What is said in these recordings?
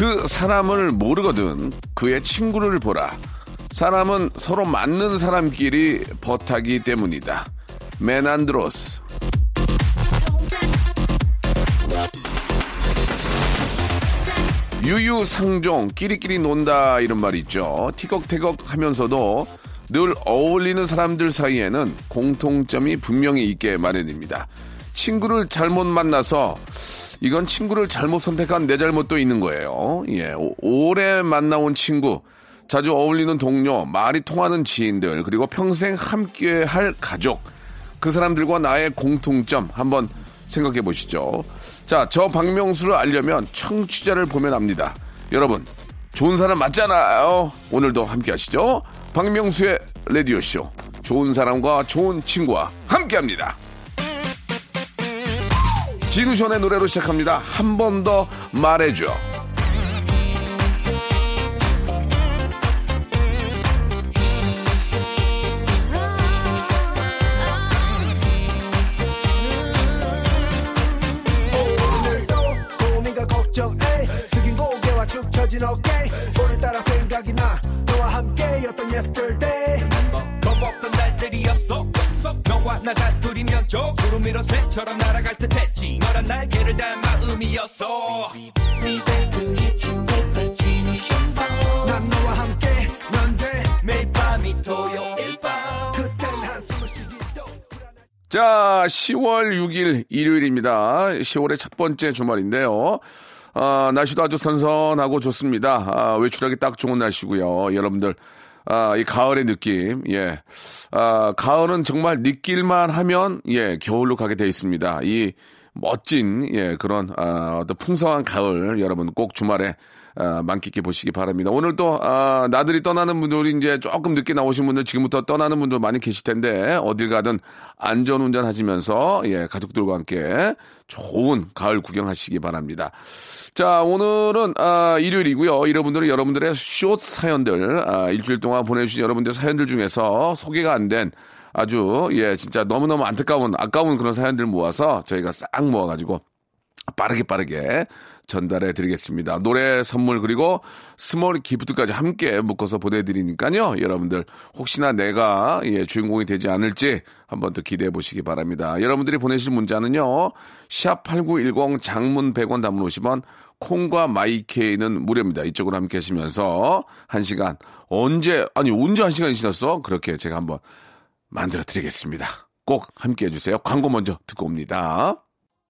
그 사람을 모르거든 그의 친구를 보라 사람은 서로 맞는 사람끼리 버타기 때문이다 메난드로스 유유상종 끼리끼리 논다 이런 말이 있죠. 티격태격 하면서도 늘 어울리는 사람들 사이에는 공통점이 분명히 있게 마련입니다. 친구를 잘못 만나서 이건 친구를 잘못 선택한 내 잘못도 있는 거예요. 예, 오- 오래 만나온 친구, 자주 어울리는 동료, 말이 통하는 지인들, 그리고 평생 함께 할 가족. 그 사람들과 나의 공통점 한번 생각해 보시죠. 자, 저 박명수를 알려면 청취자를 보면 압니다. 여러분, 좋은 사람 맞잖아요. 오늘도 함께 하시죠. 박명수의 라디오쇼. 좋은 사람과 좋은 친구와 함께 합니다. 진우션의 노래로 시작합니다. 한 번 더 말해줘. 나가 저 구름 위로 새처럼 날아갈 듯 했지 너란 날개를 단 마음이었어 난 너와 함께 난돼 매일 밤이 토요일 밤 그땐 한숨을 쉬지도 자, 10월 6일 일요일입니다. 10월의 첫 번째 주말인데요. 아, 날씨도 아주 선선하고 좋습니다. 아, 외출하기 딱 좋은 날씨고요. 여러분들, 아, 이 가을의 느낌, 예. 아, 가을은 정말 느낄만 하면, 예, 겨울로 가게 되어 있습니다. 이 멋진, 예, 그런, 아, 어떤 풍성한 가을, 여러분 꼭 주말에 아, 만끽해 보시기 바랍니다. 오늘 또 아, 나들이 떠나는 분들이 이제 조금 늦게 나오신 분들 지금부터 떠나는 분들 많이 계실 텐데 어딜 가든 안전 운전하시면서 예 가족들과 함께 좋은 가을 구경하시기 바랍니다. 자 오늘은 아, 일요일이고요. 여러분들은 여러분들의 숏 사연들 아, 일주일 동안 보내주신 여러분들 사연들 중에서 소개가 안 된 아주 예 진짜 너무너무 안타까운 아까운 그런 사연들 모아서 저희가 싹 모아가지고 빠르게 빠르게 전달해 드리겠습니다. 노래 선물 그리고 small gift까지 함께 묶어서 보내드리니까요. 여러분들 혹시나 내가 예, 주인공이 되지 않을지 한번 더 기대해 보시기 바랍니다. 여러분들이 보내실 문자는요. 샵8910 장문 100원 단문 50원 콩과 마이케이는 무료입니다. 이쪽으로 함께 하시면서 한 시간 언제 아니 언제 한 시간이 지났어? 그렇게 제가 한번 만들어 드리겠습니다. 꼭 함께 해주세요. 광고 먼저 듣고 옵니다.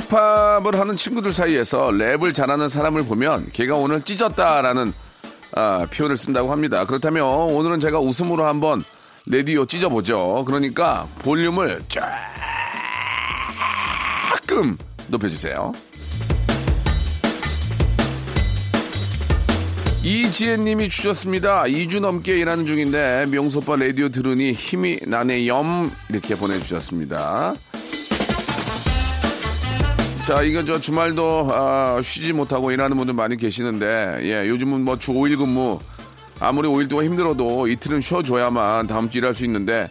힙합을 하는 친구들 사이에서 랩을 잘하는 사람을 보면 걔가 오늘 찢었다라는 아, 표현을 쓴다고 합니다. 그렇다면 오늘은 제가 웃음으로 한번 레디오 찢어보죠. 그러니까 볼륨을 조금 높여주세요. 이지혜님이 주셨습니다. 2주 넘게 일하는 중인데 명소빠 라디오 들으니 힘이 나네염 이렇게 보내주셨습니다. 자, 이거 저 주말도 아, 쉬지 못하고 일하는 분들 많이 계시는데, 예, 요즘은 뭐 주 5일 근무, 아무리 5일 동안 힘들어도 이틀은 쉬어줘야만 다음 주 일할 수 있는데,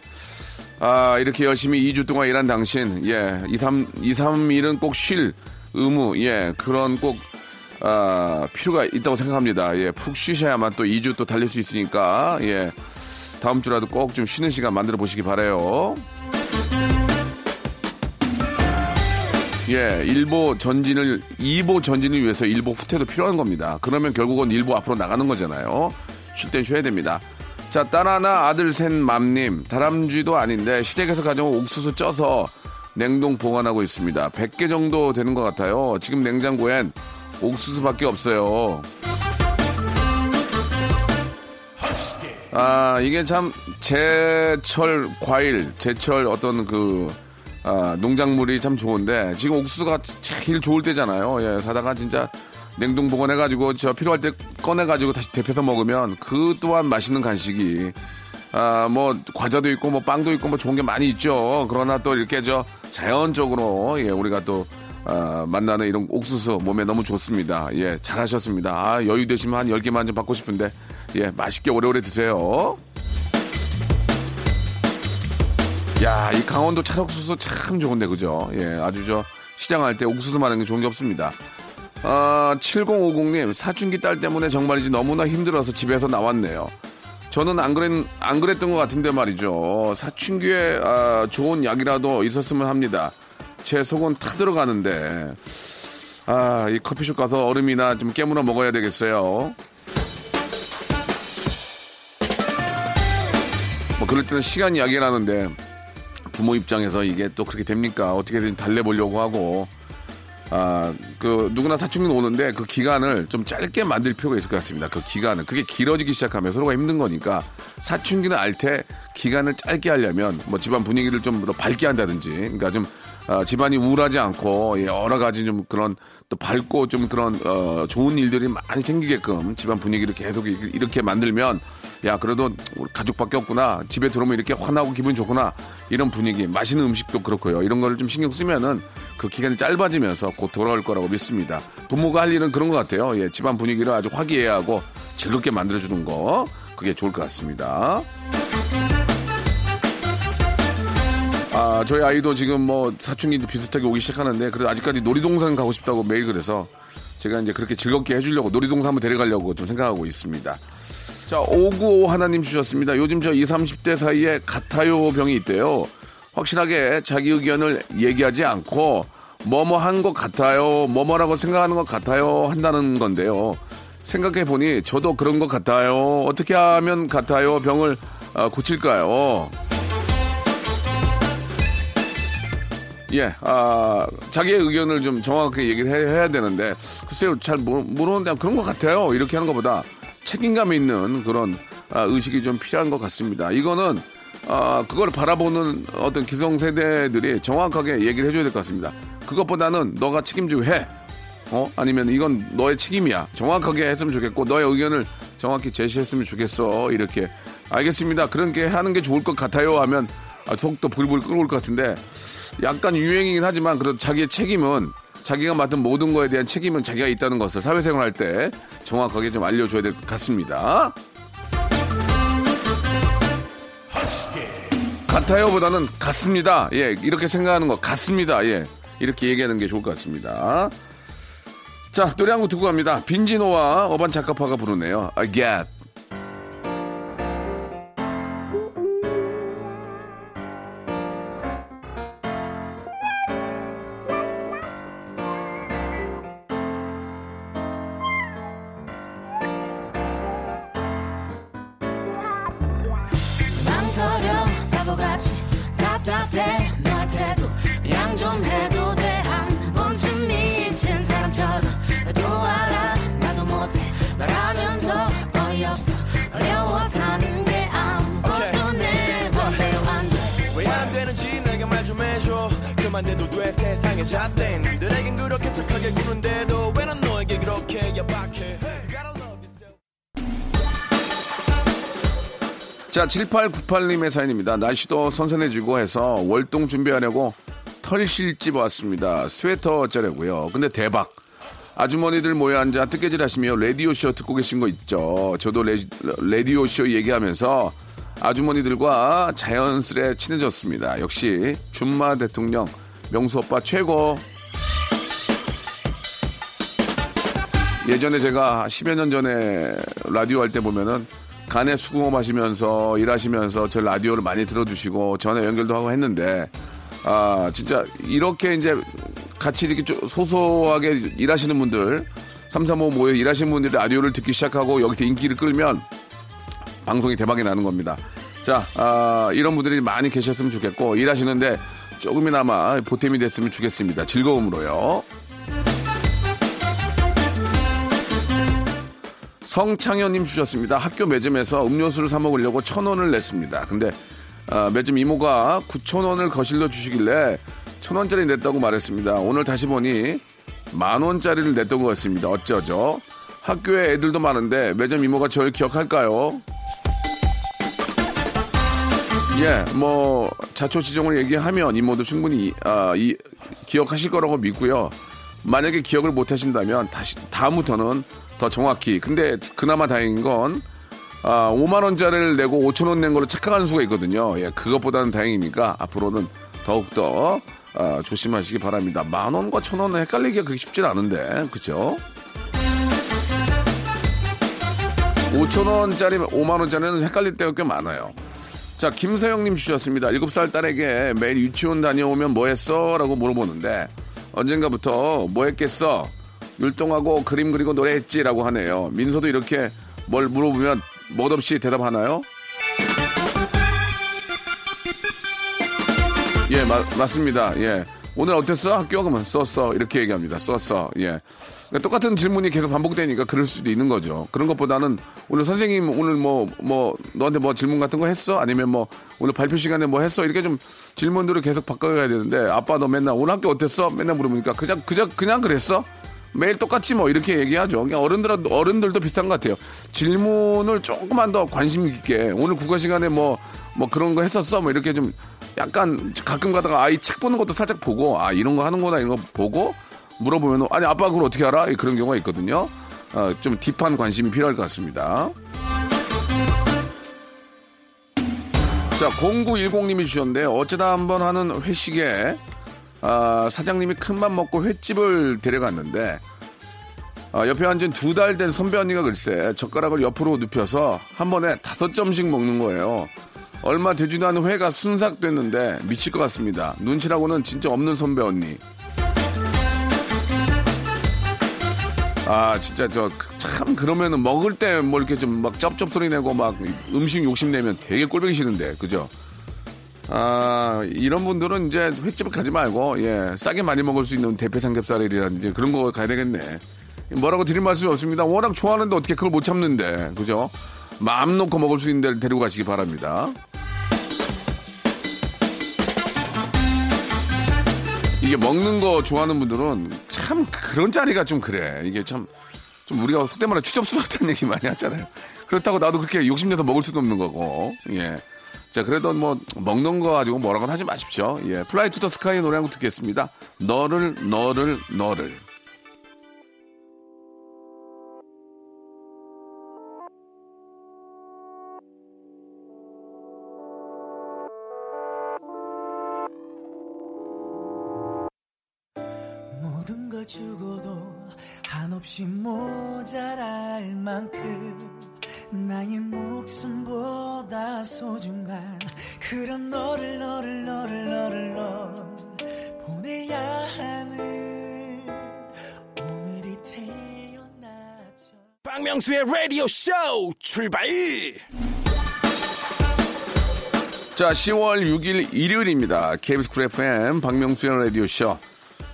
아, 이렇게 열심히 2주 동안 일한 당신, 예, 2, 3, 2, 3일은 꼭 쉴 의무, 예, 그런 꼭, 아, 필요가 있다고 생각합니다. 예, 푹 쉬셔야만 또 2주 또 달릴 수 있으니까, 예, 다음 주라도 꼭 좀 쉬는 시간 만들어 보시기 바래요. 예, 일보 전진을, 2보 전진을 위해서 1보 후퇴도 필요한 겁니다. 그러면 결국은 1보 앞으로 나가는 거잖아요. 쉴 땐 쉬어야 됩니다. 자, 딸 하나, 아들 셋 맘님. 다람쥐도 아닌데 시댁에서 가져온 옥수수 쪄서 냉동 보관하고 있습니다. 100개 정도 되는 것 같아요. 지금 냉장고엔 옥수수밖에 없어요. 아, 이게 참 제철 과일, 제철 어떤 그 아, 농작물이 참 좋은데 지금 옥수수가 제일 좋을 때잖아요. 예, 사다가 진짜 냉동 보관해가지고 저 필요할 때 꺼내가지고 다시 데펴서 먹으면 그 또한 맛있는 간식이 아, 뭐 과자도 있고 뭐 빵도 있고 뭐 좋은 게 많이 있죠. 그러나 또 이렇게 저 자연적으로 예, 우리가 또 아, 만나는 이런 옥수수 몸에 너무 좋습니다. 예, 잘하셨습니다. 아, 여유 되시면 한 10개만 좀 받고 싶은데 예, 맛있게 오래오래 드세요. 야, 이 강원도 찰옥수수 참 좋은데, 그죠? 예, 아주 저, 시장할 때 옥수수 많은 게 좋은 게 없습니다. 아, 7050님, 사춘기 딸 때문에 정말이지 너무나 힘들어서 집에서 나왔네요. 저는 안 그랬, 안 그랬던 것 같은데 말이죠. 사춘기에, 아, 좋은 약이라도 있었으면 합니다. 제 속은 타들어가는데, 아, 이 커피숍 가서 얼음이나 좀 깨물어 먹어야 되겠어요. 뭐, 그럴 때는 시간 이야기라는데, 부모 입장에서 이게 또 그렇게 됩니까? 어떻게든 달래보려고 하고, 아, 그, 누구나 사춘기는 오는데 그 기간을 좀 짧게 만들 필요가 있을 것 같습니다. 그 기간을. 그게 길어지기 시작하면 서로가 힘든 거니까 사춘기는 알 때 기간을 짧게 하려면 뭐 집안 분위기를 좀 더 밝게 한다든지, 그러니까 좀 아, 집안이 우울하지 않고 예, 여러 가지 좀 그런 또 밝고 좀 그런 어, 좋은 일들이 많이 생기게끔 집안 분위기를 계속 이- 이렇게 만들면 야 그래도 가족밖에 없구나. 집에 들어오면 이렇게 환하고 기분이 좋구나. 이런 분위기 맛있는 음식도 그렇고요. 이런 거를 좀 신경 쓰면은 그 기간이 짧아지면서 곧 돌아올 거라고 믿습니다. 부모가 할 일은 그런 것 같아요. 예, 집안 분위기를 아주 화기애애하고 즐겁게 만들어주는 거. 그게 좋을 것 같습니다. 아, 저희 아이도 지금 뭐 사춘기 비슷하게 오기 시작하는데 그래도 아직까지 놀이동산 가고 싶다고 매일 그래서 제가 이제 그렇게 즐겁게 해주려고 놀이동산 한번 데려가려고 좀 생각하고 있습니다. 자, 595 하나님 주셨습니다. 요즘 저 20, 30대 사이에 같아요 병이 있대요. 확실하게 자기 의견을 얘기하지 않고 뭐뭐 한 것 같아요. 뭐뭐라고 생각하는 것 같아요. 한다는 건데요. 생각해 보니 저도 그런 것 같아요. 어떻게 하면 같아요? 병을 아, 고칠까요? 예, 아, 자기의 의견을 좀 정확하게 얘기를 해, 해야 되는데, 글쎄요, 잘 모르, 모르는데 그런 것 같아요. 이렇게 하는 것보다 책임감 있는 그런 아, 의식이 좀 필요한 것 같습니다. 이거는, 아, 그걸 바라보는 어떤 기성세대들이 정확하게 얘기를 해줘야 될 것 같습니다. 그것보다는 너가 책임지고 해. 어? 아니면 이건 너의 책임이야. 정확하게 했으면 좋겠고, 너의 의견을 정확히 제시했으면 좋겠어. 이렇게. 알겠습니다. 그런 게 하는 게 좋을 것 같아요. 하면, 아, 속도 불불 끓을 것 같은데, 약간 유행이긴 하지만, 그래도 자기의 책임은, 자기가 맡은 모든 거에 대한 책임은 자기가 있다는 것을 사회생활 할 때 정확하게 좀 알려줘야 될 것 같습니다. 같아요 보다는 같습니다. 예, 이렇게 생각하는 거 같습니다. 예, 이렇게 얘기하는 게 좋을 것 같습니다. 자, 노래 한 곡 듣고 갑니다. 빈지노와 어반 작가파가 부르네요. I get. 자, 7898님의 사연입니다. 날씨도 선선해지고 해서 월동 준비하려고 털실집 왔습니다. 스웨터 짜려고요. 근데 대박. 아주머니들 모여 앉아 뜨개질 하시며 라디오쇼 듣고 계신 거 있죠. 저도 레, 라디오쇼 얘기하면서 아주머니들과 자연스레 친해졌습니다. 역시 준마 대통령 명수 오빠 최고. 예전에 제가 10여 년 전에 라디오 할 때 보면은 간에 수공업 하시면서 일하시면서 제 라디오를 많이 들어주시고 전화 연결도 하고 했는데 아 진짜 이렇게 이제 같이 이렇게 좀 소소하게 일하시는 분들 335 모여 일하시는 분들이 라디오를 듣기 시작하고 여기서 인기를 끌면 방송이 대박이 나는 겁니다. 자, 아, 이런 분들이 많이 계셨으면 좋겠고 일하시는데 조금이나마 보탬이 됐으면 좋겠습니다. 즐거움으로요. 성창현님 주셨습니다. 학교 매점에서 음료수를 사 먹으려고 천 원을 냈습니다. 근데 아, 매점 이모가 9천 원을 거실러 주시길래 천 원짜리 냈다고 말했습니다. 오늘 다시 보니 만 원짜리를 냈던 것 같습니다. 어쩌죠? 학교에 애들도 많은데 매점 이모가 저를 기억할까요? 예, 뭐 자초지종을 얘기하면 이모도 충분히 아, 이, 기억하실 거라고 믿고요. 만약에 기억을 못 하신다면 다시 다음부터는 더 정확히. 근데 그나마 다행인 건 아, 5만 원짜리를 내고 5천 원 낸 걸로 착각하는 수가 있거든요. 예, 그것보다는 다행이니까 앞으로는 더욱 더 아, 조심하시기 바랍니다. 만 원과 천 원은 헷갈리기가 그렇게 쉽진 않은데, 그죠? 5천 원짜리, 5만 원짜리는 헷갈릴 때가 꽤 많아요. 자, 김서영님 주셨습니다. 7살 딸에게 매일 유치원 다녀오면 뭐 했어? 라고 물어보는데, 언젠가부터 뭐 했겠어? 율동하고 그림 그리고 노래했지? 라고 하네요. 민서도 이렇게 뭘 물어보면 멋없이 대답하나요? 예, 마- 맞습니다. 예. 오늘 어땠어? 학교 그러면 썼어. 이렇게 얘기합니다. 썼어. 예. 그러니까 똑같은 질문이 계속 반복되니까 그럴 수도 있는 거죠. 그런 것보다는 오늘 선생님 오늘 뭐, 뭐, 너한테 뭐 질문 같은 거 했어? 아니면 뭐, 오늘 발표 시간에 뭐 했어? 이렇게 좀 질문들을 계속 바꿔가야 되는데, 아빠 너 맨날 오늘 학교 어땠어? 맨날 물어보니까 그냥, 그냥, 그냥 그랬어? 매일 똑같이 뭐 이렇게 얘기하죠. 그냥 어른들, 어른들도 비슷한 것 같아요. 질문을 조금만 더 관심 있게 오늘 국어 시간에 뭐, 뭐 그런 거 했었어? 뭐 이렇게 좀 약간 가끔 가다가 아이 책 보는 것도 살짝 보고 아, 이런 거 하는구나 이런 거 보고 물어보면 아니 아빠 그걸 어떻게 알아? 그런 경우가 있거든요. 어, 좀 딥한 관심이 필요할 것 같습니다. 자, 0910님이 주셨는데 어쩌다 한번 하는 회식에 아, 사장님이 큰맘 먹고 횟집을 데려갔는데 아, 옆에 앉은 두 달 된 선배 언니가 글쎄 젓가락을 옆으로 눕혀서 한 번에 다섯 점씩 먹는 거예요. 얼마 되지도 않은 회가 순삭됐는데 미칠 것 같습니다. 눈치라고는 진짜 없는 선배 언니. 아 진짜 저 참 그러면은 먹을 때 뭐 이렇게 좀 막 쩝쩝 소리 내고 막 음식 욕심 내면 되게 꼴보기 싫은데 그죠? 아 이런 분들은 이제 횟집을 가지 말고 예 싸게 많이 먹을 수 있는 대패 삼겹살이라든지 그런 거 가야 되겠네. 뭐라고 드릴 말씀이 없습니다. 워낙 좋아하는데 어떻게 그걸 못 참는데 그죠? 마음 놓고 먹을 수 있는 데를 데리고 가시기 바랍니다. 이게 먹는 거 좋아하는 분들은 참 그런 자리가 좀 그래. 이게 참, 좀 우리가 말로 추접스럽다는 얘기 많이 하잖아요. 그렇다고 나도 그렇게 욕심내서 먹을 수도 없는 거고, 예. 자, 그래도 뭐, 먹는 거 가지고 뭐라고 하지 마십시오. 예. 플라이 투 더 스카이 노래 한 곡 듣겠습니다. 너를, 너를, 너를. 모든 걸 주고도 한없이 모자랄 만큼 나의 목숨보다 소중한 그런 너를 너를 너를 너를 너 보내야 하는 오늘이 태어나죠 박명수의 라디오 쇼 출발! 자, 10월 6일 일요일입니다. KBS 쿨 FM 박명수의 라디오 쇼.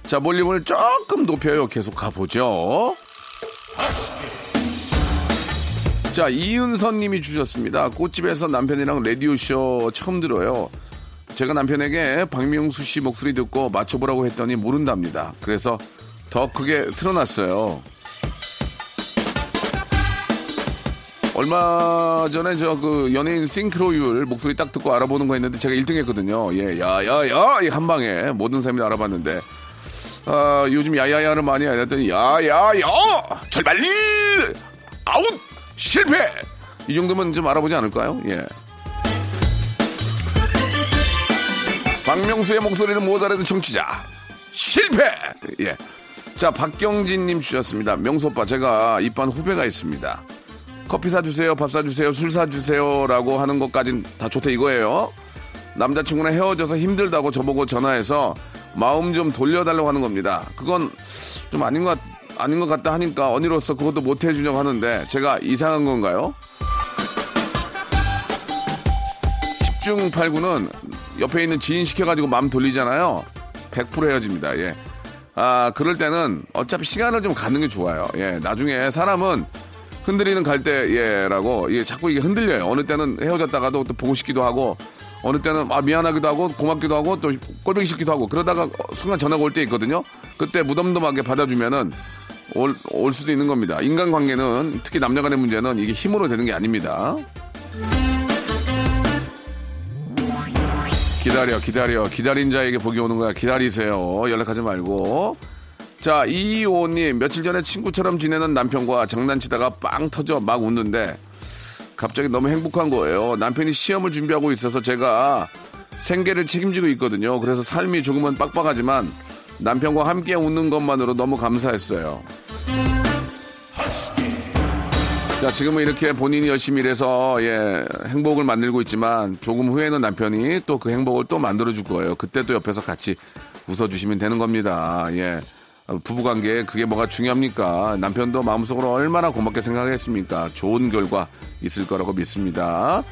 자, 볼륨을 조금 높여요. 계속 가보죠. 자, 이은선 님이 주셨습니다. 꽃집에서 남편이랑 라디오쇼 처음 들어요. 제가 남편에게 박명수 씨 목소리 듣고 맞춰보라고 했더니 모른답니다. 그래서 더 크게 틀어놨어요. 얼마 전에 저 그 연예인 싱크로율 목소리 딱 듣고 알아보는 거 했는데 제가 1등 했거든요. 예, 야 야야 이한 방에 모든 사람이 알아봤는데 아, 요즘 야야야를 많이 안 했더니 야야야 절발 아웃 실패 이 정도면 좀 알아보지 않을까요? 예. 박명수의 못 알아듣는 청취자 실패 예. 자 박경진님 주셨습니다. 명수 오빠 제가 입반 후배가 있습니다. 커피 사주세요, 밥 사주세요, 술 사주세요 라고 하는 것까진 다 좋다 이거예요. 남자친구랑 헤어져서 힘들다고 저보고 전화해서 마음 좀 돌려달라고 하는 겁니다. 그건 좀 아닌 것, 아닌 것 같다 하니까 언니로서 그것도 못 해주려고 하는데 제가 이상한 건가요? 10중 8구는 옆에 있는 지인 시켜가지고 마음 돌리잖아요. 100% 헤어집니다. 예. 아, 그럴 때는 어차피 시간을 좀 갖는 게 좋아요. 예. 나중에 사람은 흔들리는 갈대 예 라고 이게 자꾸 이게 흔들려요. 어느 때는 헤어졌다가도 또 보고 싶기도 하고 어느 때는 아 미안하기도 하고 고맙기도 하고 또 꼴보기 싫기도 하고 그러다가 순간 전화가 올 때 있거든요. 그때 무덤덤하게 받아주면은 올, 올 수도 있는 겁니다. 인간관계는 특히 남녀 간의 문제는 이게 힘으로 되는 게 아닙니다. 기다려, 기다려. 기다린 자에게 복이 오는 거야. 기다리세요. 연락하지 말고. 자, 이이오님. 며칠 전에 친구처럼 지내는 남편과 장난치다가 빵 터져 막 웃는데 갑자기 너무 행복한 거예요. 남편이 시험을 준비하고 있어서 제가 생계를 책임지고 있거든요. 그래서 삶이 조금은 빡빡하지만 남편과 함께 웃는 것만으로 너무 감사했어요. 자, 지금은 이렇게 본인이 열심히 일해서, 예, 행복을 만들고 있지만, 조금 후에는 남편이 또 그 행복을 또 만들어줄 거예요. 그때 또 옆에서 같이 웃어주시면 되는 겁니다. 예. 부부관계에 그게 뭐가 중요합니까? 남편도 마음속으로 얼마나 고맙게 생각했습니까? 좋은 결과 있을 거라고 믿습니다.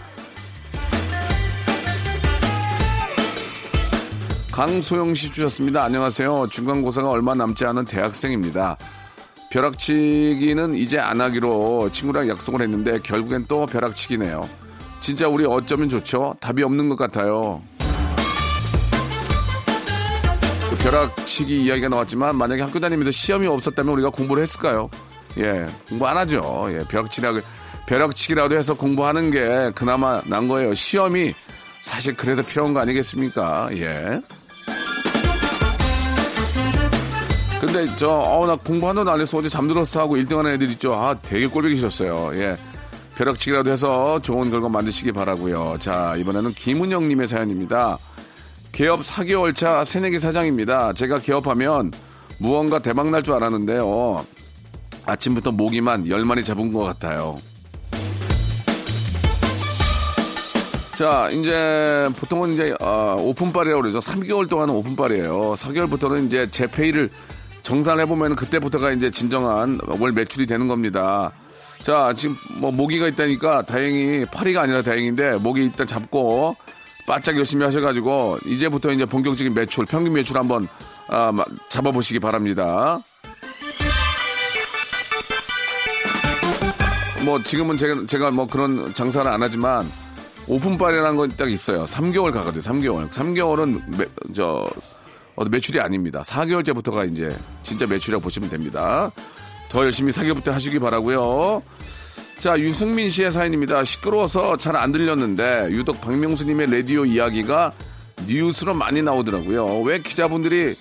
강소영 씨 주셨습니다. 안녕하세요. 중간고사가 얼마 남지 않은 대학생입니다. 벼락치기는 이제 안 하기로 친구랑 약속을 했는데 결국엔 또 벼락치기네요. 진짜 우리 어쩌면 좋죠? 답이 없는 것 같아요. 그 벼락치기 이야기가 나왔지만 만약에 학교 다니면서 시험이 없었다면 우리가 공부를 했을까요? 예, 공부 안 하죠. 예, 벼락치기라고, 벼락치기라도 해서 공부하는 게 그나마 난 거예요. 시험이 사실 그래서 필요한 거 아니겠습니까? 예. 근데 저, 어, 나 공부 하나도 안 했어. 어제 잠들었어 하고 1등 하는 애들 있죠. 아, 되게 꼴보기 싫었어요. 예. 벼락치기라도 해서 좋은 결과 만드시기 바라고요 자, 이번에는 김은영님의 사연입니다. 개업 4개월 차 새내기 사장입니다. 제가 개업하면 무언가 대박 날 줄 알았는데요. 아침부터 모기만 10마리 잡은 것 같아요. 자, 이제 보통은 이제 어, 오픈빨이라고 그러죠. 3개월 동안은 오픈빨이에요. 4개월부터는 이제 재페이를 정산을 해보면 그때부터가 이제 진정한 월 매출이 되는 겁니다. 자, 지금 뭐 모기가 있다니까 다행히 파리가 아니라 다행인데 모기 일단 잡고 바짝 열심히 하셔가지고 이제부터 이제 본격적인 매출, 평균 매출 한번 아, 마- 잡아보시기 바랍니다. 뭐 지금은 제가 제가 뭐 그런 장사를 안 하지만 오픈빨이라는 건 딱 있어요. 3개월 가거든요. 3개월. 3개월은 매, 저 어, 매출이 아닙니다. 4개월째부터가 이제 진짜 매출이라고 보시면 됩니다. 더 열심히 4개월부터 하시기 바라고요. 자, 유승민 씨의 사연입니다. 시끄러워서 잘 안 들렸는데 유독 박명수님의 라디오 이야기가 뉴스로 많이 나오더라고요. 왜 기자분들이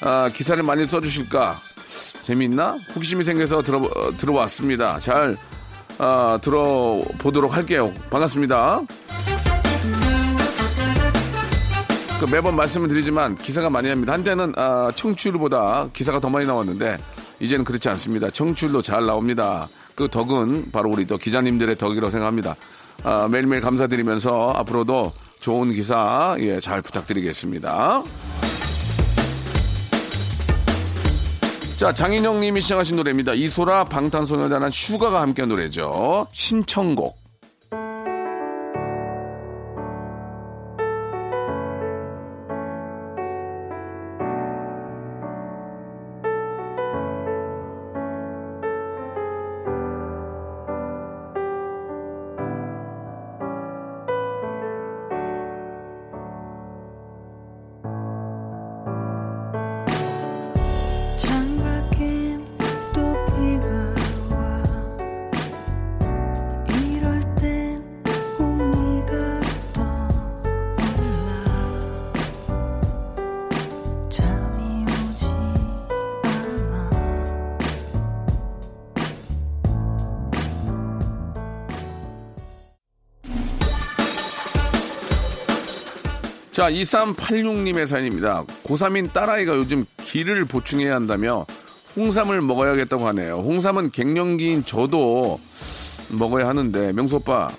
아, 기사를 많이 써주실까? 재미있나? 호기심이 생겨서 들어, 어, 들어왔습니다. 잘 아, 들어보도록 할게요. 반갑습니다. 그 매번 말씀을 드리지만 기사가 많이 합니다. 한때는 아, 청취율보다 기사가 더 많이 나왔는데 이제는 그렇지 않습니다. 청취율도 잘 나옵니다. 그 덕은 바로 우리 또 기자님들의 덕이라고 생각합니다. 아, 매일매일 감사드리면서 앞으로도 좋은 기사 예, 잘 부탁드리겠습니다. 자, 장인영 님이 시청하신 노래입니다. 이소라 방탄소년단한 슈가가 함께 한 노래죠. 신청곡. 자, 2386님의 사연입니다. 고3인 딸아이가 요즘 기를 보충해야 한다며 홍삼을 먹어야겠다고 하네요. 홍삼은 갱년기인 저도 먹어야 하는데 명수 오빠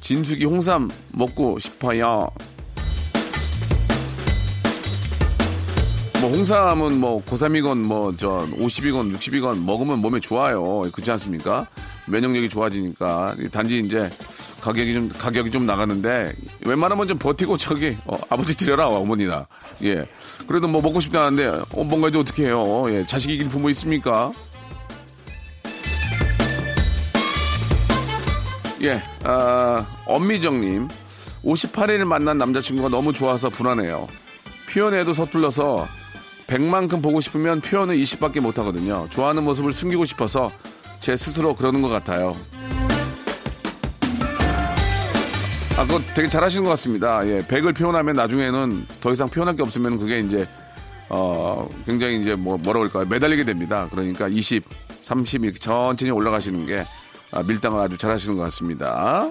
진숙이 홍삼 먹고 싶어요. 뭐 홍삼은 뭐 고3이건 뭐 저 50이건 60이건 먹으면 몸에 좋아요. 그렇지 않습니까? 면역력이 좋아지니까 단지 이제 가격이 좀 가격이 좀 나가는데 웬만하면 좀 버티고 저기 어, 아버지 드려라 어머니나. 예. 그래도 뭐 먹고 싶다는데 어, 뭔가 이제 어떻게 해요? 예. 자식이 이길 부모 있습니까? 예. 아, 엄미정님. 58일 만난 남자친구가 너무 좋아서 불안해요. 표현에도 서툴러서 100만큼 보고 싶으면 표현은 20밖에 못하거든요. 좋아하는 모습을 숨기고 싶어서 제 스스로 그러는 것 같아요 아, 그거 되게 잘하시는 것 같습니다. 예, 100을 표현하면 나중에는 더 이상 표현할 게 없으면 그게 이제, 어, 굉장히 이제 뭐, 뭐라 그럴까요? 매달리게 됩니다. 그러니까 20, 30 이렇게 천천히 올라가시는 게 아, 밀당을 아주 잘하시는 것 같습니다.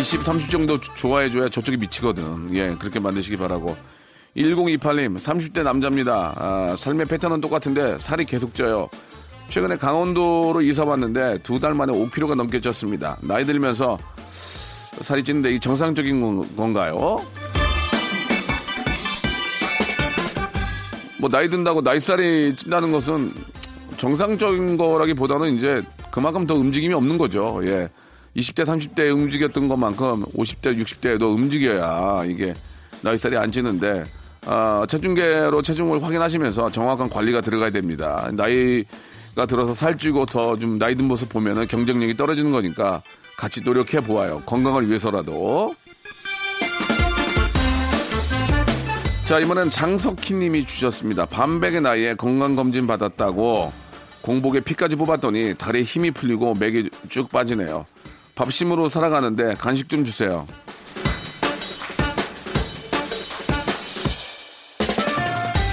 20, 30 정도 조- 좋아해줘야 저쪽이 미치거든. 예, 그렇게 만드시기 바라고. 1028님, 30대 남자입니다. 아, 삶의 패턴은 똑같은데 살이 계속 쪄요. 최근에 강원도로 이사 왔는데 두 달 만에 5kg가 넘게 쪘습니다. 나이 들면서 살이 찌는데 이 정상적인 건- 건가요? 뭐 나이 든다고 나이살이 찐다는 것은 정상적인 거라기보다는 이제 그만큼 더 움직임이 없는 거죠. 예. 20대, 30대에 움직였던 것만큼 50대, 60대에도 움직여야 이게 나이살이 안 찌는데 아, 체중계로 체중을 확인하시면서 정확한 관리가 들어가야 됩니다. 나이 가 들어서 살찌고 더 좀 나이 든 모습 보면은 경쟁력이 떨어지는 거니까 같이 노력해 보아요. 건강을 위해서라도. 자, 이번엔 장석희 님이 주셨습니다. 반백의 나이에 건강검진 받았다고 공복에 피까지 뽑았더니 다리에 힘이 풀리고 맥이 쭉 빠지네요. 밥심으로 살아가는데 간식 좀 주세요.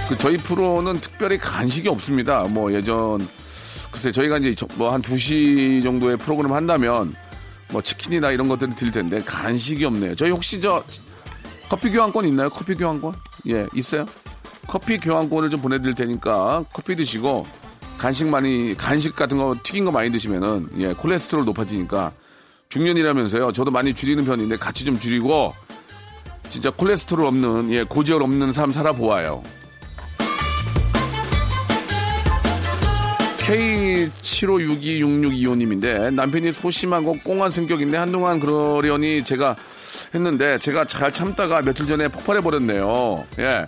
그 저희 프로는 특별히 간식이 없습니다. 뭐 예전 글쎄 저희가 이제 뭐 한 2시 정도의 프로그램 한다면 뭐 치킨이나 이런 것들을 드릴 텐데 간식이 없네요. 저희 혹시 저 커피 교환권 있나요? 커피 교환권? 예, 있어요? 커피 교환권을 좀 보내드릴 테니까 커피 드시고 간식 많이 간식 같은 거 튀긴 거 많이 드시면은 예 콜레스테롤 높아지니까 중년이라면서요. 저도 많이 줄이는 편인데 같이 좀 줄이고 진짜 콜레스테롤 없는 예 고지혈 없는 삶 살아보아요. K75626625님인데 남편이 소심하고 꽁한 성격인데 한동안 그러려니 제가 했는데 제가 잘 참다가 며칠 전에 폭발해 버렸네요. 예.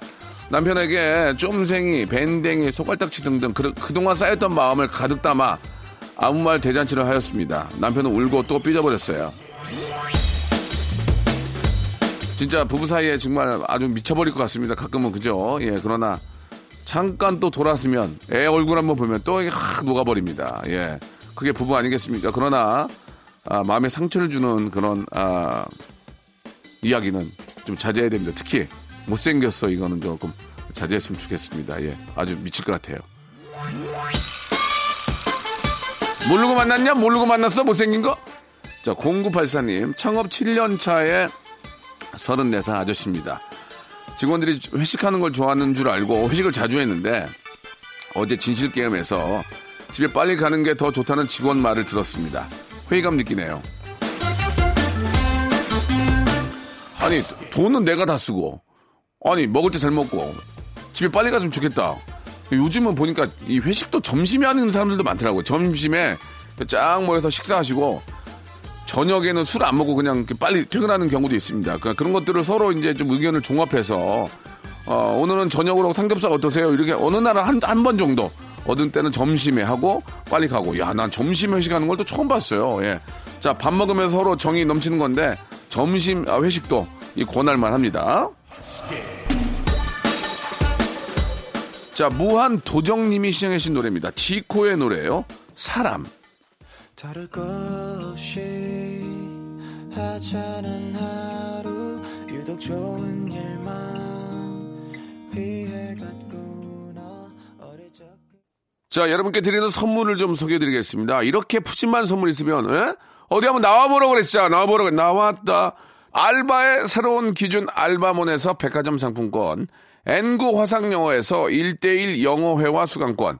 남편에게 쫌생이, 밴댕이, 소갈딱지 등등 그, 그동안 쌓였던 마음을 가득 담아 아무 말 대잔치를 하였습니다. 남편은 울고 또 삐져버렸어요. 진짜 부부 사이에 정말 아주 미쳐버릴 것 같습니다. 가끔은 그죠? 예, 그러나 잠깐 또 돌았으면 애 얼굴 한번 보면 또 이게 확 녹아버립니다. 예, 그게 부부 아니겠습니까? 그러나 아, 마음에 상처를 주는 그런 아, 이야기는 좀 자제해야 됩니다. 특히 못생겼어 이거는 조금 자제했으면 좋겠습니다. 예, 아주 미칠 것 같아요. 모르고 만났냐? 모르고 만났어? 못생긴 거? 자, 0984님, 창업 7년 차에 34살 아저씨입니다. 직원들이 회식하는 걸 좋아하는 줄 알고 회식을 자주 했는데 어제 진실 게임에서 집에 빨리 가는 게 더 좋다는 직원 말을 들었습니다. 회의감 느끼네요. 아니, 돈은 내가 다 쓰고, 아니, 먹을 때 잘 먹고, 집에 빨리 갔으면 좋겠다. 요즘은 보니까 이 회식도 점심에 하는 사람들도 많더라고요. 점심에 쫙 모여서 식사하시고, 저녁에는 술 안 먹고 그냥 빨리 퇴근하는 경우도 있습니다. 그러니까 그런 것들을 서로 이제 좀 의견을 종합해서, 어, 오늘은 저녁으로 삼겹살 어떠세요? 이렇게 어느 날 한, 한 번 정도. 얻은 때는 점심에 하고 빨리 가고. 야, 난 점심 회식하는 걸 또 처음 봤어요. 예. 자, 밥 먹으면서 서로 정이 넘치는 건데, 점심 아, 회식도 이 권할만 합니다. 자, 무한 도정님이 시청하신 노래입니다. 지코의 노래예요. 사람. 다를 것 없이 하찮은 하루 유독 좋은 일만 피해갔구나 어릴 적 자, 여러분께 드리는 선물을 좀 소개해 드리겠습니다. 이렇게 푸짐한 선물 있으면, 에? 어디 한번 나와보라고 그랬죠? 나와보라고, 나왔다. 알바의 새로운 기준 알바몬에서 백화점 상품권, N구 화상영어에서 1대1 영어회화 수강권,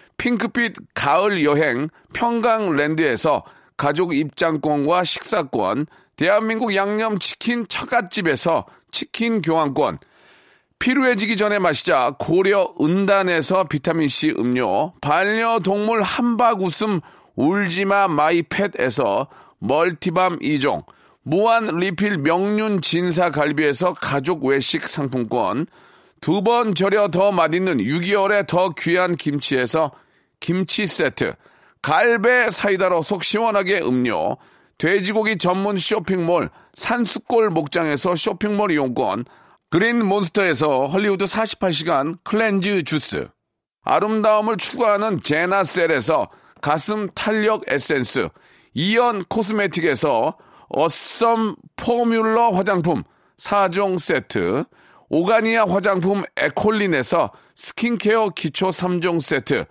핑크빛 가을 여행 평강랜드에서 가족 입장권과 식사권, 대한민국 양념치킨 처갓집에서 치킨 교환권, 피로해지기 전에 마시자 고려 은단에서 비타민C 음료, 반려동물 함박 웃음 울지마 마이 팻에서 multi balm 2종, 무한 리필 명륜 진사 갈비에서 가족 외식 상품권, 두 번 절여 더 맛있는 6개월에 더 귀한 김치에서 김치 세트, 갈배 사이다로 속 시원하게 음료, 돼지고기 전문 쇼핑몰 산수골 목장에서 쇼핑몰 이용권, 그린 몬스터에서 헐리우드 48시간 cleanse 주스, 아름다움을 추구하는 제나셀에서 가슴 탄력 에센스, 이연 코스메틱에서 어썸 포뮬러 화장품 4종 세트, 오가니아 화장품 에콜린에서 스킨케어 기초 3종 세트,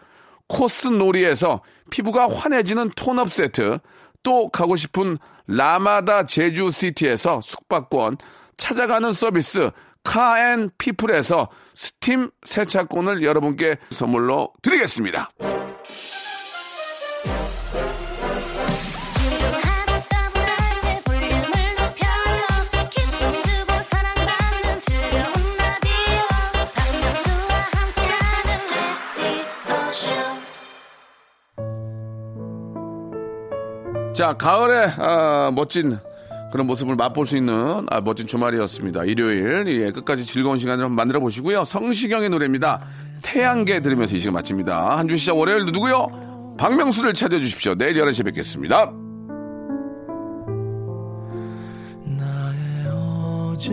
코스 놀이에서 피부가 환해지는 tone-up 세트, 또 가고 싶은 라마다 제주시티에서 숙박권, 찾아가는 서비스 카앤 피플에서 스팀 세차권을 여러분께 선물로 드리겠습니다. 자, 가을에 아, 멋진 그런 모습을 맛볼 수 있는 아, 멋진 주말이었습니다. 일요일 예, 끝까지 즐거운 시간을 한번 만들어 보시고요. 성시경의 노래입니다. 태양계 들으면서 이 시간 마칩니다. 한 주 시작 월요일도 누구요? 박명수를 찾아주십시오. 내일 11시에 뵙겠습니다. 나의 어제